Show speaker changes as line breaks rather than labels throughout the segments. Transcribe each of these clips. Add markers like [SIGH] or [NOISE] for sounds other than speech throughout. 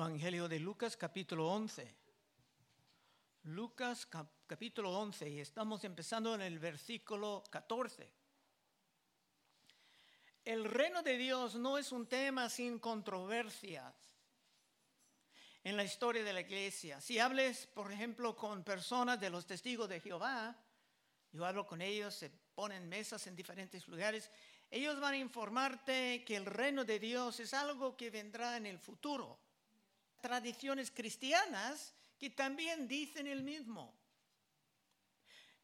Evangelio de Lucas capítulo 11. Lucas cap- capítulo 11 y estamos empezando en el versículo 14. El reino de Dios no es un tema sin controversias en la historia de la iglesia. Si hables, por ejemplo, con personas de los testigos de Jehová, yo hablo con ellos, se ponen mesas en diferentes lugares, ellos van a informarte que el reino de Dios es algo que vendrá en el futuro. Tradiciones cristianas que también dicen el mismo.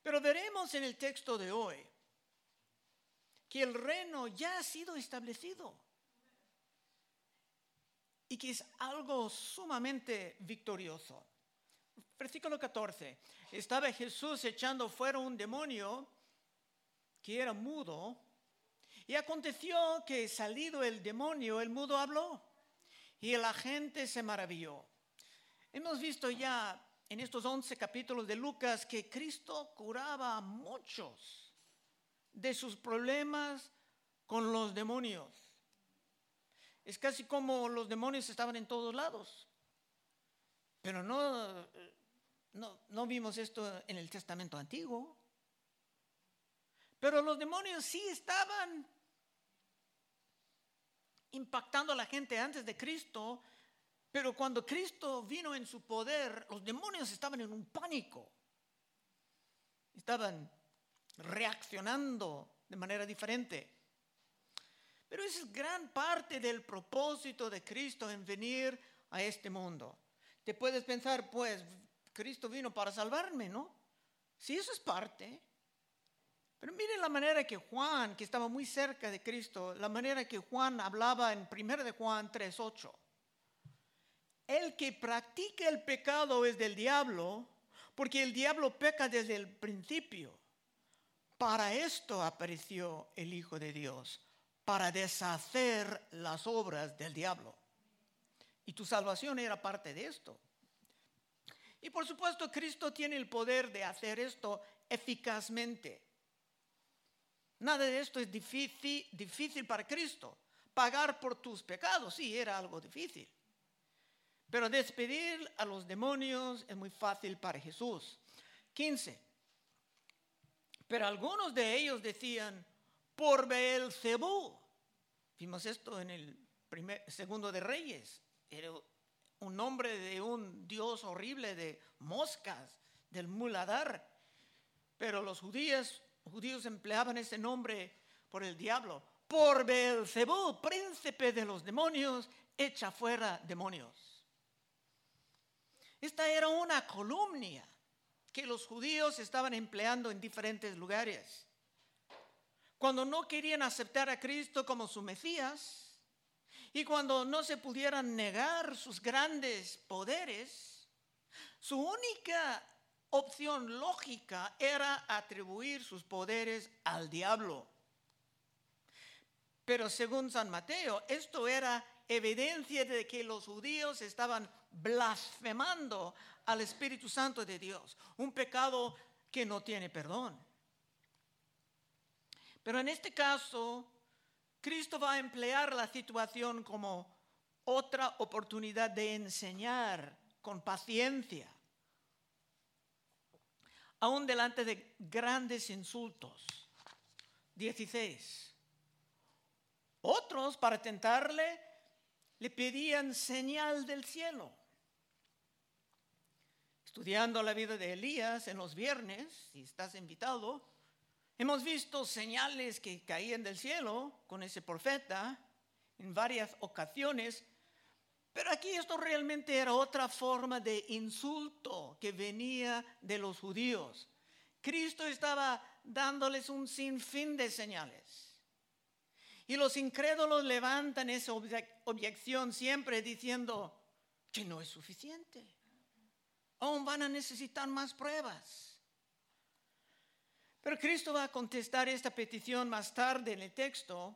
Pero veremos en el texto de hoy que el reino ya ha sido establecido y que es algo sumamente victorioso. Versículo 14. Estaba Jesús echando fuera un demonio que era mudo y aconteció que salido el demonio, el mudo habló y la gente se maravilló. Hemos visto ya en estos 11 capítulos de Lucas que Cristo curaba a muchos de sus problemas con los demonios. Es casi como los demonios estaban en todos lados. Pero no, no, no vimos esto en el Testamento Antiguo. Pero los demonios sí estaban impactando a la gente antes de Cristo, pero cuando Cristo vino en su poder, los demonios estaban en un pánico. Estaban reaccionando de manera diferente. Pero esa es gran parte del propósito de Cristo en venir a este mundo. Te puedes pensar, pues, Cristo vino para salvarme, ¿no? Sí, eso es parte. Pero miren la manera que Juan, que estaba muy cerca de Cristo, la manera que Juan hablaba en 1 de Juan 3:8. El que practica el pecado es del diablo, porque el diablo peca desde el principio. Para esto apareció el Hijo de Dios, para deshacer las obras del diablo. Y tu salvación era parte de esto. Y por supuesto, Cristo tiene el poder de hacer esto eficazmente. Nada de esto es difícil, para Cristo. Pagar por tus pecados, sí, era algo difícil. Pero despedir a los demonios es muy fácil para Jesús. 15. Pero algunos de ellos decían, por Beelzebú. Vimos esto en el segundo de Reyes. Era un nombre de un dios horrible de moscas, del muladar. Pero los judíos, judíos empleaban ese nombre por el diablo. Por Beelzebú, príncipe de los demonios, echa fuera demonios. Esta era una columna que los judíos estaban empleando en diferentes lugares. Cuando no querían aceptar a Cristo como su Mesías y cuando no se pudieran negar sus grandes poderes, su única opción lógica era atribuir sus poderes al diablo. Pero según San Mateo, esto era evidencia de que los judíos estaban blasfemando al Espíritu Santo de Dios, un pecado que no tiene perdón. Pero en este caso, Cristo va a emplear la situación como otra oportunidad de enseñar con paciencia, aún delante de grandes insultos. 16. Otros, para tentarle, le pedían señal del cielo. Estudiando la vida de Elías en los viernes, si estás invitado, hemos visto señales que caían del cielo con ese profeta en varias ocasiones, pero aquí esto realmente era otra forma de insulto que venía de los judíos. Cristo estaba dándoles un sinfín de señales. Y los incrédulos levantan esa objeción siempre diciendo que no es suficiente. Aún van a necesitar más pruebas. Pero Cristo va a contestar esta petición más tarde en el texto.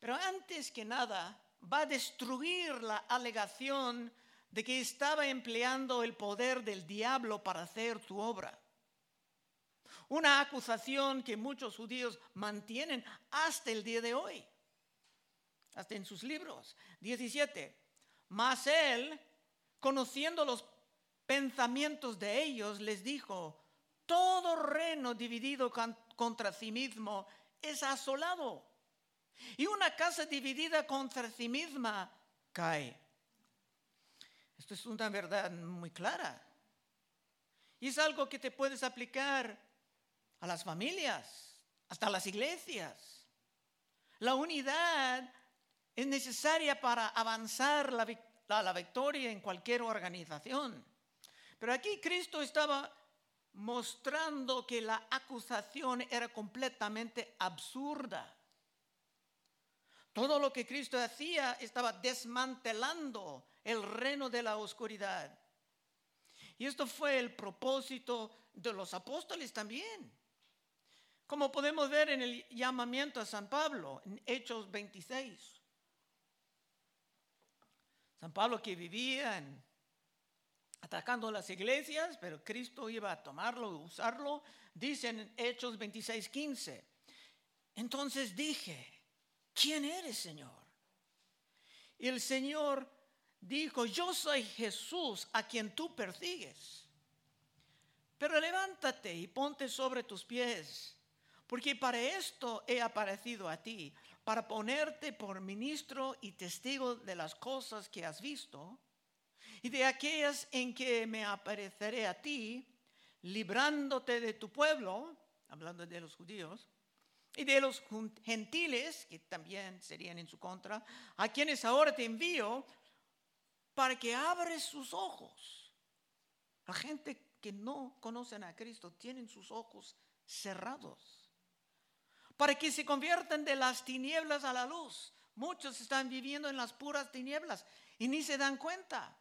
Pero antes que nada, va a destruir la alegación de que estaba empleando el poder del diablo para hacer su obra. Una acusación que muchos judíos mantienen hasta el día de hoy hasta en sus libros. 17. Mas él, conociendo los pensamientos de ellos, les dijo, todo reino dividido contra sí mismo es asolado. Y una casa dividida contra sí misma cae. Esto es una verdad muy clara. Y es algo que te puedes aplicar a las familias, hasta a las iglesias. La unidad es necesaria para avanzar la, la, victoria en cualquier organización. Pero aquí Cristo estaba mostrando que la acusación era completamente absurda. Todo lo que Cristo hacía estaba desmantelando el reino de la oscuridad. Y esto fue el propósito de los apóstoles también. Como podemos ver en el llamamiento a San Pablo, en Hechos 26. San Pablo que vivía atacando las iglesias, pero Cristo iba a tomarlo y usarlo, dice en Hechos 26, 15. Entonces dije, ¿quién eres, Señor? El Señor dijo, yo soy Jesús a quien tú persigues. Pero levántate y ponte sobre tus pies, porque para esto he aparecido a ti, para ponerte por ministro y testigo de las cosas que has visto y de aquellas en que me apareceré a ti, librándote de tu pueblo, hablando de los judíos, y de los gentiles, que también serían en su contra, a quienes ahora te envío para que abres sus ojos. La gente que no conocen a Cristo tienen sus ojos cerrados. Para que se conviertan de las tinieblas a la luz. Muchos están viviendo en las puras tinieblas y ni se dan cuenta.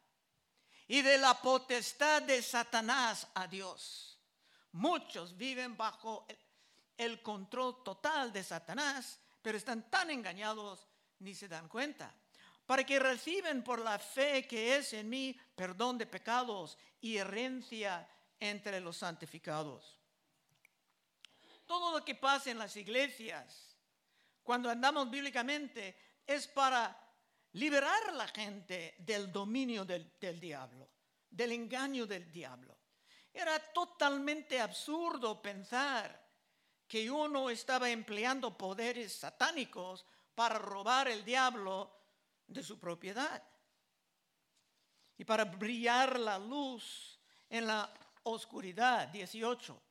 Y de la potestad de Satanás a Dios. Muchos viven bajo el control total de Satanás, pero están tan engañados ni se dan cuenta para que reciben por la fe que es en mí perdón de pecados y herencia entre los santificados. Todo lo que pasa en las iglesias, cuando andamos bíblicamente, es para liberar a la gente del dominio del, del diablo, del engaño del diablo. Era totalmente absurdo pensar que uno estaba empleando poderes satánicos para robar el diablo de su propiedad. Y para brillar la luz en la oscuridad, 18.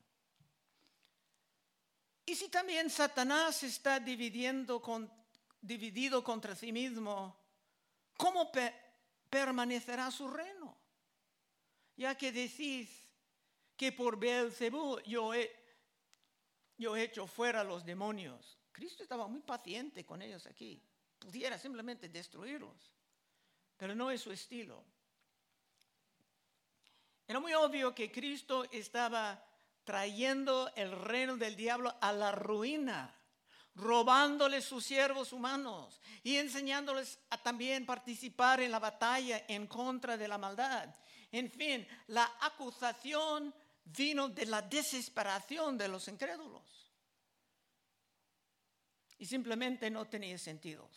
Y si también Satanás está dividiendo dividido contra sí mismo, ¿cómo permanecerá su reino? Ya que decís que por Beelzebú yo he, yo he hecho fuera los demonios. Cristo estaba muy paciente con ellos aquí pudiera simplemente destruirlos, pero no es su estilo. Era muy obvio que Cristo estaba trayendo el reino del diablo a la ruina, robándoles sus siervos humanos y enseñándoles a también participar en la batalla en contra de la maldad. En fin, la acusación vino de la desesperación de los incrédulos y simplemente no tenía sentido.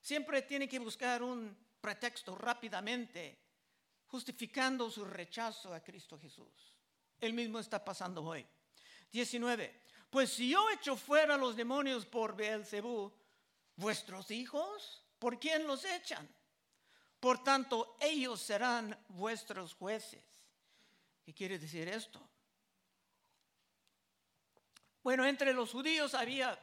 Siempre tiene que buscar un pretexto rápidamente, justificando su rechazo a Cristo Jesús. El mismo está pasando hoy. 19. Pues si yo echo fuera los demonios por Beelzebú, vuestros hijos, ¿por quién los echan? Por tanto, ellos serán vuestros jueces. ¿Qué quiere decir esto? Bueno, entre los judíos había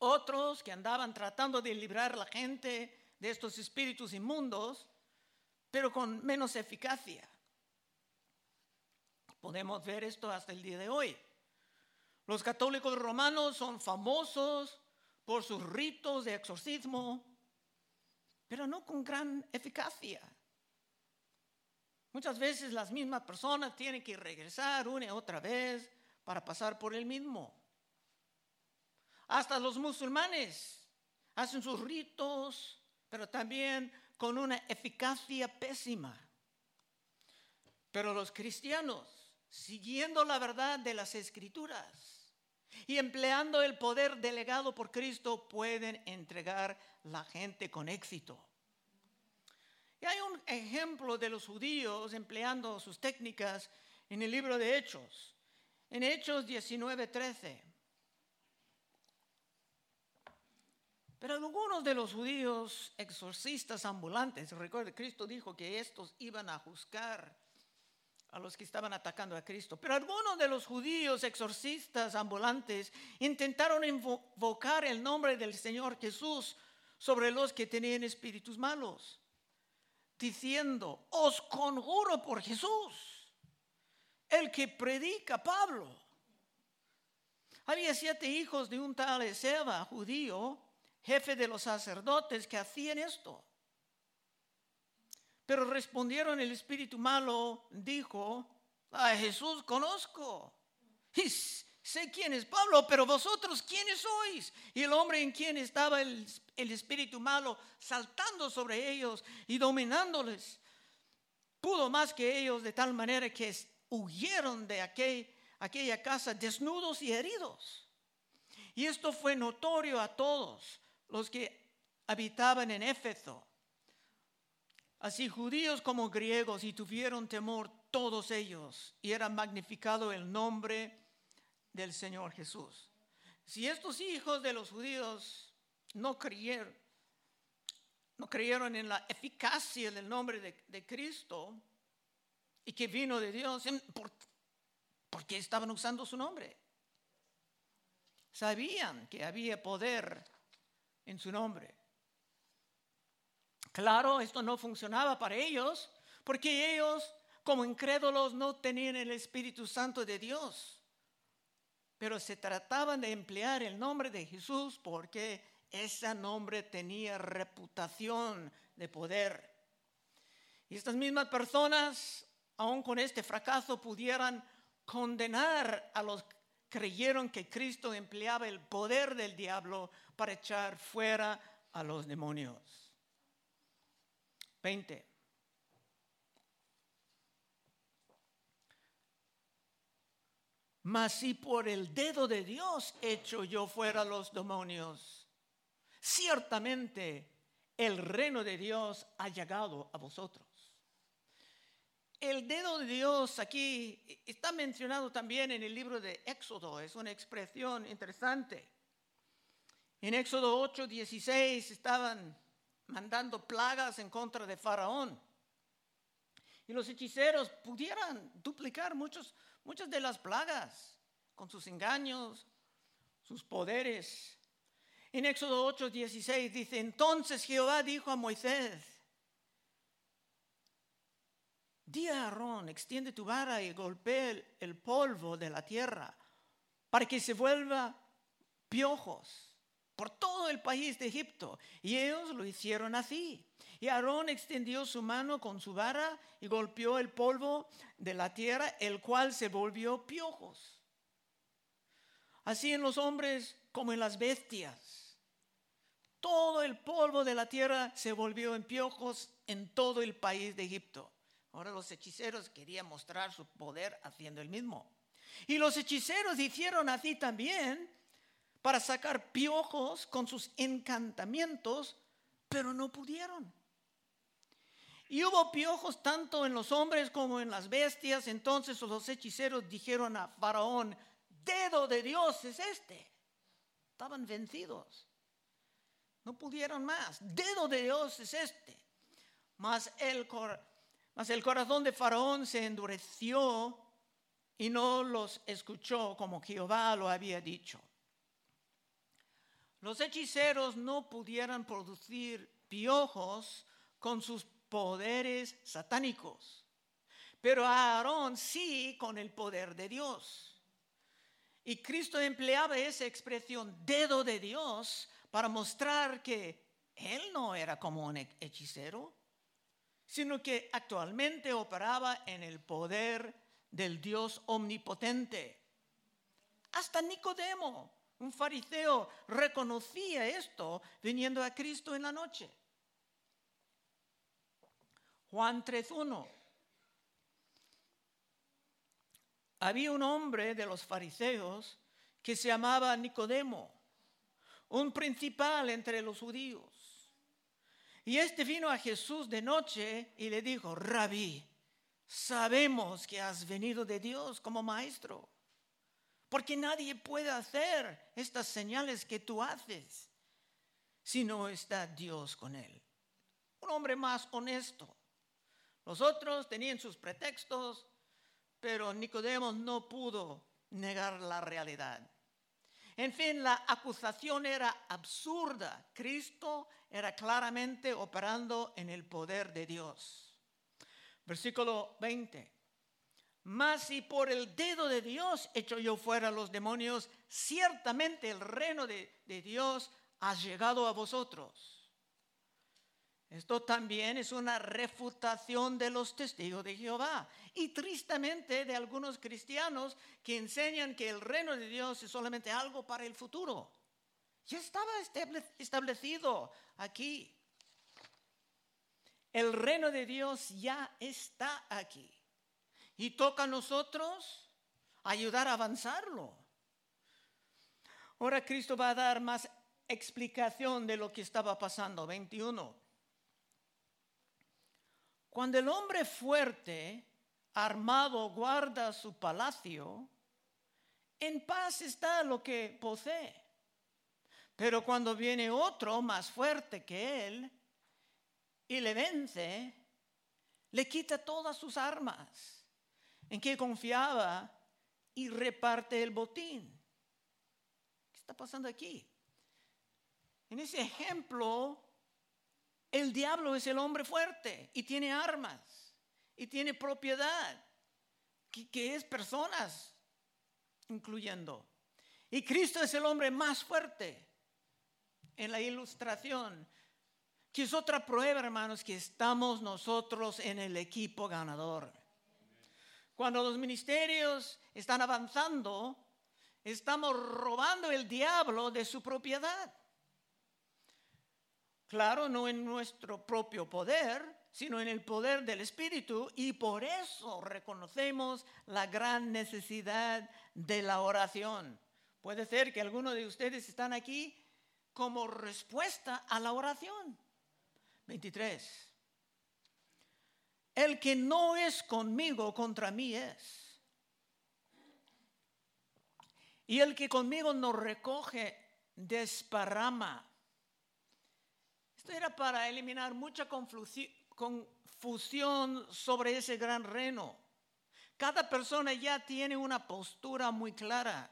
otros que andaban tratando de librar a la gente de estos espíritus inmundos, pero con menos eficacia. Podemos ver esto hasta el día de hoy. Los católicos romanos son famosos por sus ritos de exorcismo, pero no con gran eficacia. Muchas veces las mismas personas tienen que regresar una y otra vez para pasar por el mismo. Hasta los musulmanes hacen sus ritos, pero también con una eficacia pésima. Pero los cristianos, siguiendo la verdad de las escrituras y empleando el poder delegado por Cristo, pueden entregar la gente con éxito. Y hay un ejemplo de los judíos empleando sus técnicas en el libro de Hechos, en Hechos 19:13. Pero algunos de los judíos exorcistas ambulantes, recuerde, Cristo dijo que estos iban a juzgar a los que estaban atacando a Cristo. Pero algunos de los judíos exorcistas ambulantes intentaron invocar el nombre del Señor Jesús sobre los que tenían espíritus malos, diciendo, os conjuro por Jesús, el que predica Pablo. Había siete hijos de un tal Ezeba, judío, jefe de los sacerdotes que hacían esto. Pero respondieron el espíritu malo, dijo, a Jesús conozco. Y sé quién es Pablo, pero vosotros quiénes sois. Y el hombre en quien estaba el, espíritu malo saltando sobre ellos y dominándoles, pudo más que ellos de tal manera que huyeron de aquella casa desnudos y heridos. Y esto fue notorio a todos los que habitaban en Éfeso, así judíos como griegos, y tuvieron temor todos ellos, y era magnificado el nombre del Señor Jesús. Si estos hijos de los judíos no creyeron, no creyeron en la eficacia del nombre de, Cristo y que vino de Dios, ¿por, ¿por qué estaban usando su nombre? Sabían que había poder en su nombre. Claro, esto no funcionaba para ellos, porque ellos, como incrédulos, no tenían el Espíritu Santo de Dios. Pero se trataban de emplear el nombre de Jesús porque ese nombre tenía reputación de poder. Y estas mismas personas, aun con este fracaso, pudieran condenar a los creyeron que Cristo empleaba el poder del diablo para echar fuera a los demonios. 20. Mas si por el dedo de Dios echo yo fuera los demonios, ciertamente el reino de Dios ha llegado a vosotros. El dedo de Dios aquí está mencionado también en el libro de Éxodo, es una expresión interesante. En Éxodo 8, 16 estaban mandando plagas en contra de Faraón. Y los hechiceros pudieran duplicar muchos, muchas de las plagas con sus engaños, sus poderes. En Éxodo 8, 16 dice, entonces Jehová dijo a Moisés, Di a Aarón, extiende tu vara y golpee el, polvo de la tierra para que se vuelva piojos por todo el país de Egipto. Y ellos lo hicieron así. Y Aarón extendió su mano con su vara y golpeó el polvo de la tierra, el cual se volvió piojos. Así en los hombres como en las bestias. Todo el polvo de la tierra se volvió en piojos en todo el país de Egipto. Ahora los hechiceros querían mostrar su poder haciendo el mismo. Y los hechiceros hicieron así también para sacar piojos con sus encantamientos, pero no pudieron. Y hubo piojos tanto en los hombres como en las bestias. Entonces los hechiceros dijeron a Faraón, dedo de Dios es este. Estaban vencidos. No pudieron más. Dedo de Dios es este. Mas el, mas el corazón de Faraón se endureció y no los escuchó como Jehová lo había dicho. Los hechiceros no pudieran producir piojos con sus poderes satánicos, pero Aarón sí con el poder de Dios. Y Cristo empleaba esa expresión dedo de Dios para mostrar que él no era como un hechicero, sino que actualmente operaba en el poder del Dios omnipotente. Hasta Nicodemo, un fariseo, reconocía esto viniendo a Cristo en la noche. Juan 3.1. Había un hombre de los fariseos que se llamaba Nicodemo, un principal entre los judíos. Y este vino a Jesús de noche y le dijo, Rabí, sabemos que has venido de Dios como maestro, porque nadie puede hacer estas señales que tú haces si no está Dios con él. Un hombre más honesto. Los otros tenían sus pretextos, pero Nicodemo no pudo negar la realidad. En fin, la acusación era absurda. Cristo era claramente operando en el poder de Dios. Versículo 20. Mas si por el dedo de Dios echo yo fuera los demonios, ciertamente el reino de, de Dios ha llegado a vosotros. Esto también es una refutación de los testigos de Jehová y tristemente de algunos cristianos que enseñan que el reino de Dios es solamente algo para el futuro. Ya estaba establecido aquí. El reino de Dios ya está aquí. Y toca a nosotros ayudar a avanzarlo. Ahora Cristo va a dar más explicación de lo que estaba pasando. 21. Cuando el hombre fuerte, armado, guarda su palacio, en paz está lo que posee. Pero cuando viene otro más fuerte que él y le vence, le quita todas sus armas en que confiaba y reparte el botín. ¿Qué está pasando aquí? En ese ejemplo, el diablo es el hombre fuerte y tiene armas y tiene propiedad, que, es personas, incluyendo. Y Cristo es el hombre más fuerte en la ilustración, que es otra prueba, hermanos, que estamos nosotros en el equipo ganador. Cuando los ministerios están avanzando, estamos robando el diablo de su propiedad. Claro, no en nuestro propio poder, sino en el poder del Espíritu y por eso reconocemos la gran necesidad de la oración. Puede ser que algunos de ustedes están aquí como respuesta a la oración. 23. El que no es conmigo contra mí es. Y el que conmigo no recoge desparrama era para eliminar mucha confusión sobre ese gran reino. Cada persona ya tiene una postura muy clara.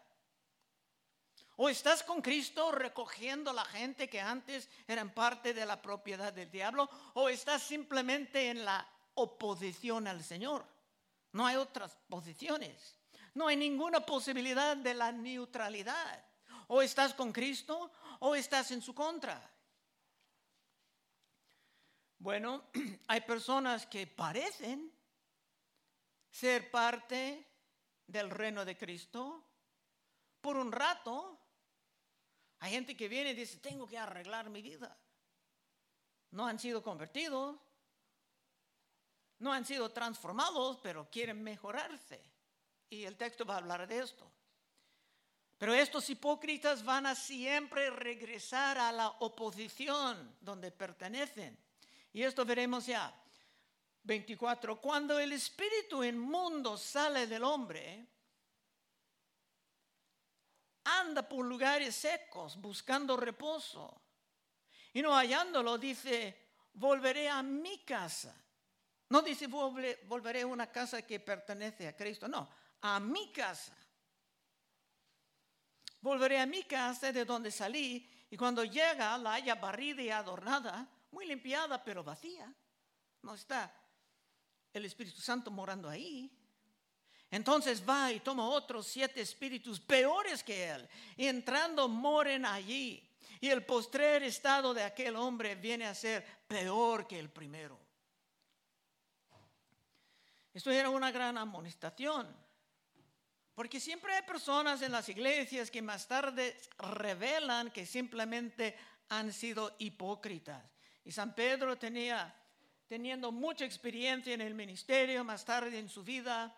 O estás con Cristo recogiendo la gente que antes eran parte de la propiedad del diablo, o estás simplemente en la oposición al Señor. No hay otras posiciones. No hay ninguna posibilidad de la neutralidad. O estás con Cristo o estás en su contra. Bueno, [CLEARS THROAT] hay personas que parecen ser parte del reino de Cristo por un rato. Hay gente que viene y dice, tengo que arreglar mi vida. No han sido convertidos, no han sido transformados, pero quieren mejorarse. Y el texto va a hablar de esto. Pero estos hipócritas van a siempre regresar a la oposición donde pertenecen. Y esto veremos ya. 24. Cuando el espíritu inmundo sale del hombre, anda por lugares secos buscando reposo. Y no hallándolo, dice, volveré a mi casa. No dice, volveré a una casa que pertenece a Cristo. No, a mi casa. Volveré a mi casa de donde salí y cuando llega la haya barrida y adornada muy limpiada pero vacía. No está el Espíritu Santo morando ahí. Entonces va y toma otros siete espíritus peores que él, y entrando moren allí. Y el postrer estado de aquel hombre viene a ser peor que el primero. Esto era una gran amonestación, porque siempre hay personas en las iglesias que más tarde revelan que simplemente han sido hipócritas y San Pedro tenía, teniendo mucha experiencia en el ministerio, más tarde en su vida,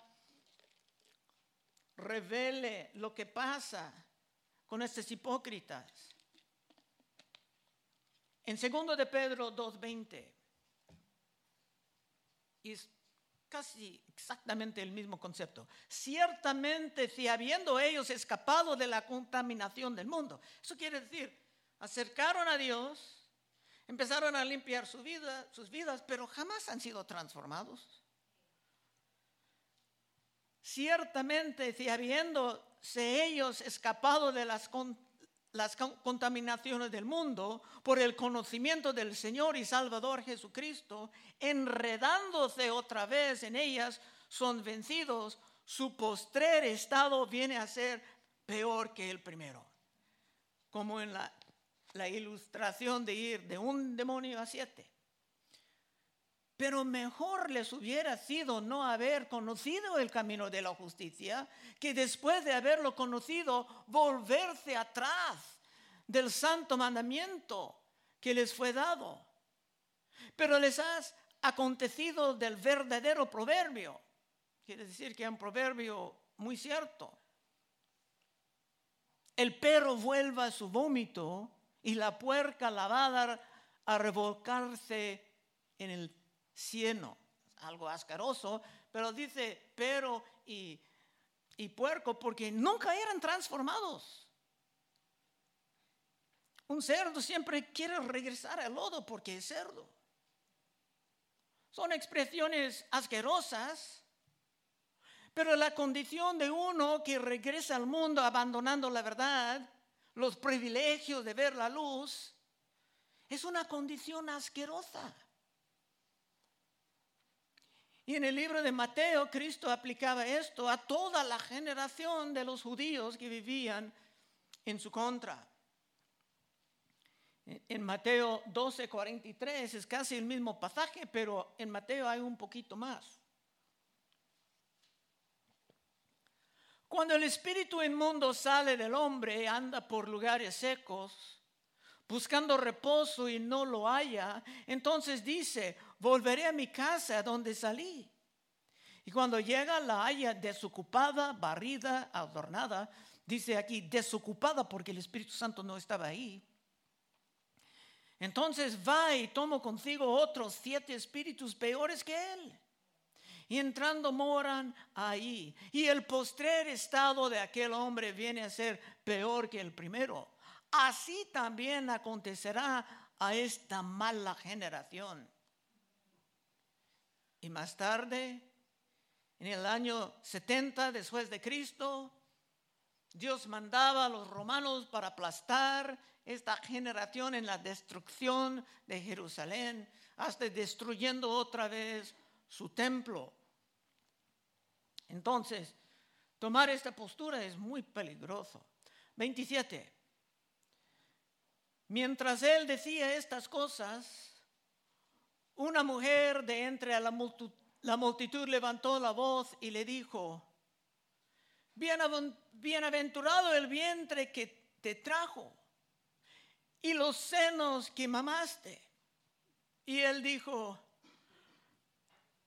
revele lo que pasa con estos hipócritas. En 2 de Pedro 2.20, y es casi exactamente el mismo concepto. Ciertamente, si habiendo ellos escapado de la contaminación del mundo, eso quiere decir, acercaron a Dios, empezaron a limpiar su vida, sus vidas, pero jamás han sido transformados. Ciertamente, si habiéndose ellos escapado de las las contaminaciones del mundo por el conocimiento del Señor y Salvador Jesucristo, enredándose otra vez en ellas, son vencidos, su postrer estado viene a ser peor que el primero. Como en la, la ilustración de ir de un demonio a siete. Pero mejor les hubiera sido no haber conocido el camino de la justicia que después de haberlo conocido volverse atrás del santo mandamiento que les fue dado. Pero les has acontecido del verdadero proverbio. Quiere decir que es un proverbio muy cierto. El perro vuelva a su vómito y la puerca lavada a revolcarse en el cieno, algo asqueroso, pero dice pero y, y puerco porque nunca eran transformados. Un cerdo siempre quiere regresar al lodo porque es cerdo. Son expresiones asquerosas, pero la condición de uno que regresa al mundo abandonando la verdad, los privilegios de ver la luz, es una condición asquerosa. Y en el libro de Mateo, Cristo aplicaba esto a toda la generación de los judíos que vivían en su contra. En Mateo 12, 43 es casi el mismo pasaje, pero en Mateo hay un poquito más. Cuando el espíritu inmundo sale del hombre, anda por lugares secos buscando reposo y no lo haya, entonces dice, volveré a mi casa donde salí. Y cuando llega la haya desocupada, barrida, adornada, dice aquí desocupada porque el Espíritu Santo no estaba ahí. Entonces va y toma consigo otros siete espíritus peores que él. Y entrando moran ahí. Y el postrer estado de aquel hombre viene a ser peor que el primero así también acontecerá a esta mala generación. Y más tarde, en el año 70 después de Cristo, Dios mandaba a los romanos para aplastar esta generación en la destrucción de Jerusalén, hasta destruyendo otra vez su templo. Entonces, tomar esta postura es muy peligroso. 27. Mientras él decía estas cosas, una mujer de entre a la multitud, levantó la voz y le dijo, bienaventurado el vientre que te trajo y los senos que mamaste. Y él dijo,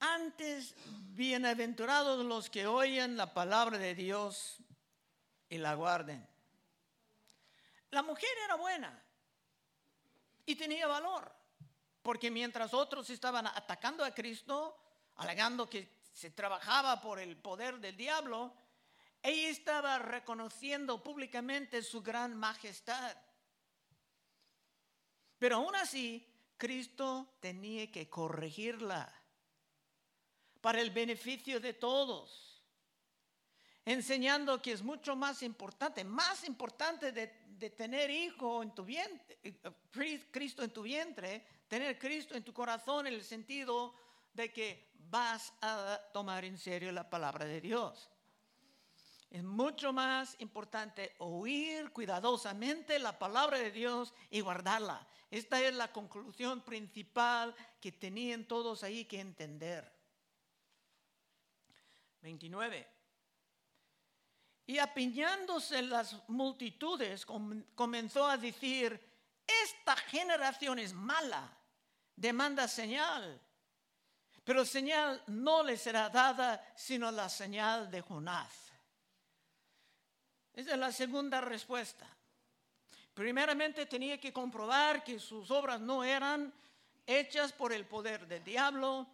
antes bienaventurados los que oyen la palabra de Dios y la guarden. La mujer era buena y tenía valor, porque mientras otros estaban atacando a Cristo, alegando que se trabajaba por el poder del diablo, ella estaba reconociendo públicamente su gran majestad. Pero aún así, Cristo tenía que corregirla para el beneficio de todos, enseñando que es mucho más importante, más importante de tener hijo en tu vientre, eh, Cristo en tu vientre, tener Cristo en tu corazón en el sentido de que vas a tomar en serio la palabra de Dios. Es mucho más importante oír cuidadosamente la palabra de Dios y guardarla. Esta es la conclusión principal que tenían todos ahí que entender. 29. Y apiñándose las multitudes, comenzó a decir, esta generación es mala, demanda señal, pero señal no le será dada sino la señal de Jonás. Esa es la segunda respuesta. Primeramente tenía que comprobar que sus obras no eran hechas por el poder del diablo.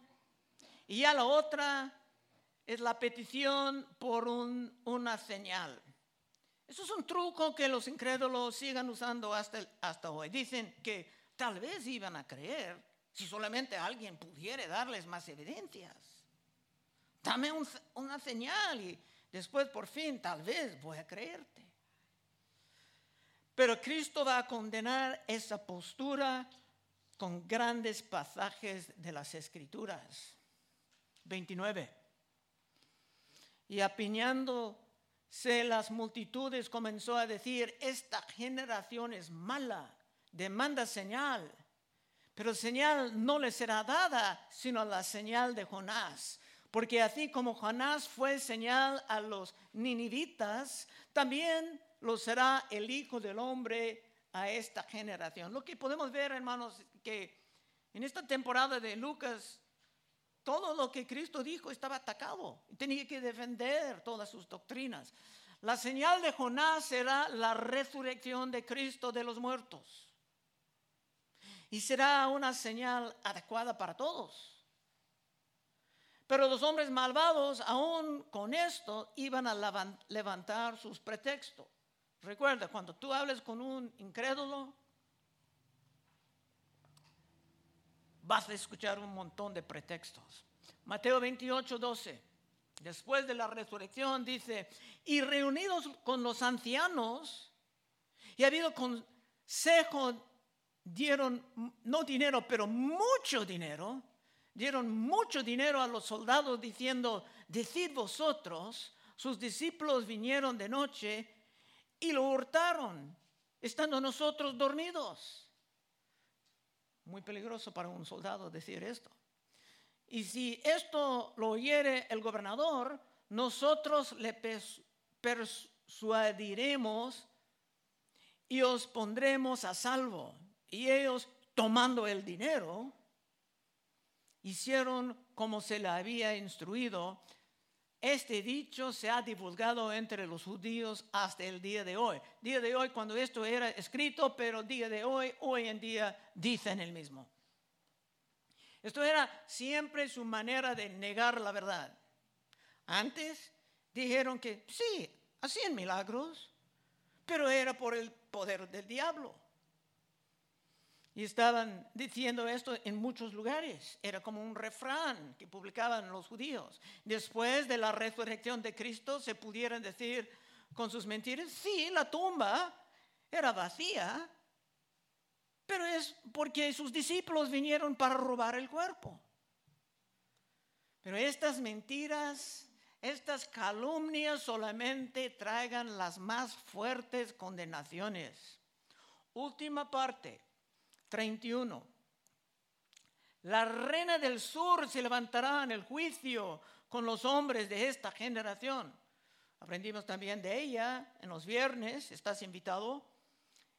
Y ya la otra es la petición por una señal. Eso es un truco que los incrédulos sigan usando hasta, hoy. Dicen que tal vez iban a creer si solamente alguien pudiera darles más evidencias. Dame una señal y después por fin tal vez voy a creerte. Pero Cristo va a condenar esa postura con grandes pasajes de las Escrituras. 29. Y apiñándose las multitudes comenzó a decir, esta generación es mala, demanda señal, pero señal no le será dada, sino la señal de Jonás. Porque así como Jonás fue señal a los ninivitas, también lo será el Hijo del Hombre a esta generación. Lo que podemos ver, hermanos, que en esta temporada de Lucas, todo lo que Cristo dijo estaba atacado. Tenía que defender todas sus doctrinas. La señal de Jonás será la resurrección de Cristo de los muertos. Y será una señal adecuada para todos. Pero los hombres malvados, aún con esto, iban a levantar sus pretextos. Recuerda, cuando tú hables con un incrédulo, vas a escuchar un montón de pretextos. Mateo 28, 12. Después de la resurrección dice, y reunidos con los ancianos, y ha habido consejo, dieron, no dinero, pero mucho dinero, dieron mucho dinero a los soldados diciendo, decid vosotros, sus discípulos vinieron de noche y lo hurtaron, estando nosotros dormidos. Muy peligroso para un soldado decir esto. Y si esto lo oyere el gobernador, nosotros le persuadiremos y os pondremos a salvo. Y ellos, tomando el dinero, hicieron como se le había instruido este dicho se ha divulgado entre los judíos hasta el día de hoy. Día de hoy cuando esto era escrito, pero día de hoy, hoy en día dicen el mismo. Esto era siempre su manera de negar la verdad. Antes dijeron que sí, hacían milagros, pero era por el poder del diablo. Y estaban diciendo esto en muchos lugares. Era como un refrán que publicaban los judíos. Después de la resurrección de Cristo se pudieran decir con sus mentiras, sí, la tumba era vacía, pero es porque sus discípulos vinieron para robar el cuerpo. Pero estas mentiras, estas calumnias solamente traigan las más fuertes condenaciones. Última parte 31. La reina del sur se levantará en el juicio con los hombres de esta generación. Aprendimos también de ella en los viernes, estás invitado.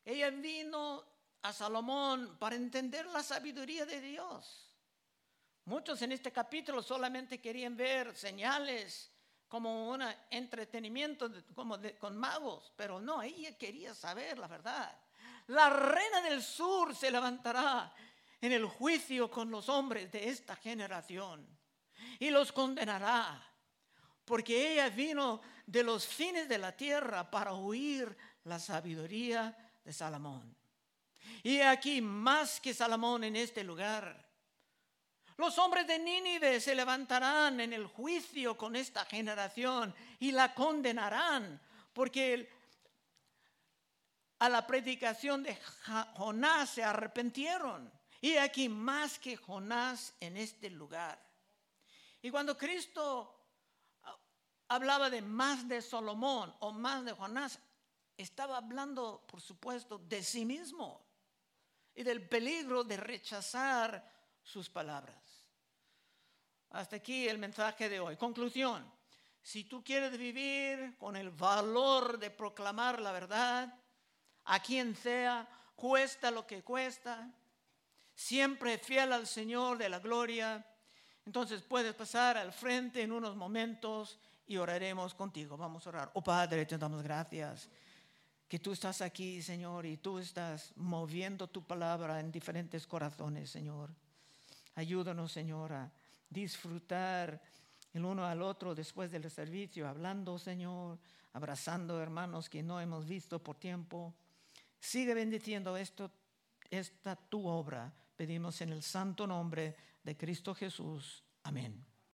Ella vino a Salomón para entender la sabiduría de Dios. Muchos en este capítulo solamente querían ver señales como un entretenimiento como con magos, pero no, ella quería saber la verdad. La reina del sur se levantará en el juicio con los hombres de esta generación y los condenará, porque ella vino de los fines de la tierra para oír la sabiduría de Salomón. Y aquí más que Salomón en este lugar. Los hombres de Nínive se levantarán en el juicio con esta generación y la condenarán, porque a la predicación de Jonás se arrepentieron. Y aquí más que Jonás en este lugar. Y cuando Cristo ah, hablaba de más de Salomón o más de Jonás, estaba hablando, por supuesto, de sí mismo y del peligro de rechazar sus palabras. Hasta aquí el mensaje de hoy. Conclusión. Si tú quieres vivir con el valor de proclamar la verdad, a quien sea, cuesta lo que cuesta, siempre fiel al Señor de la gloria. Entonces puedes pasar al frente en unos momentos y oraremos contigo. Vamos a orar. Oh Padre, te damos gracias que tú estás aquí, Señor, y tú estás moviendo tu palabra en diferentes corazones, Señor. Ayúdanos, Señor, a disfrutar el uno al otro después del servicio, hablando, Señor, abrazando hermanos que no hemos visto por tiempo. Sigue bendiciendo esto, esta tu obra. Pedimos en el santo nombre de Cristo Jesús. Amén.